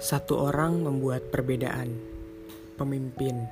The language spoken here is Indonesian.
Satu orang membuat perbedaan. Pemimpin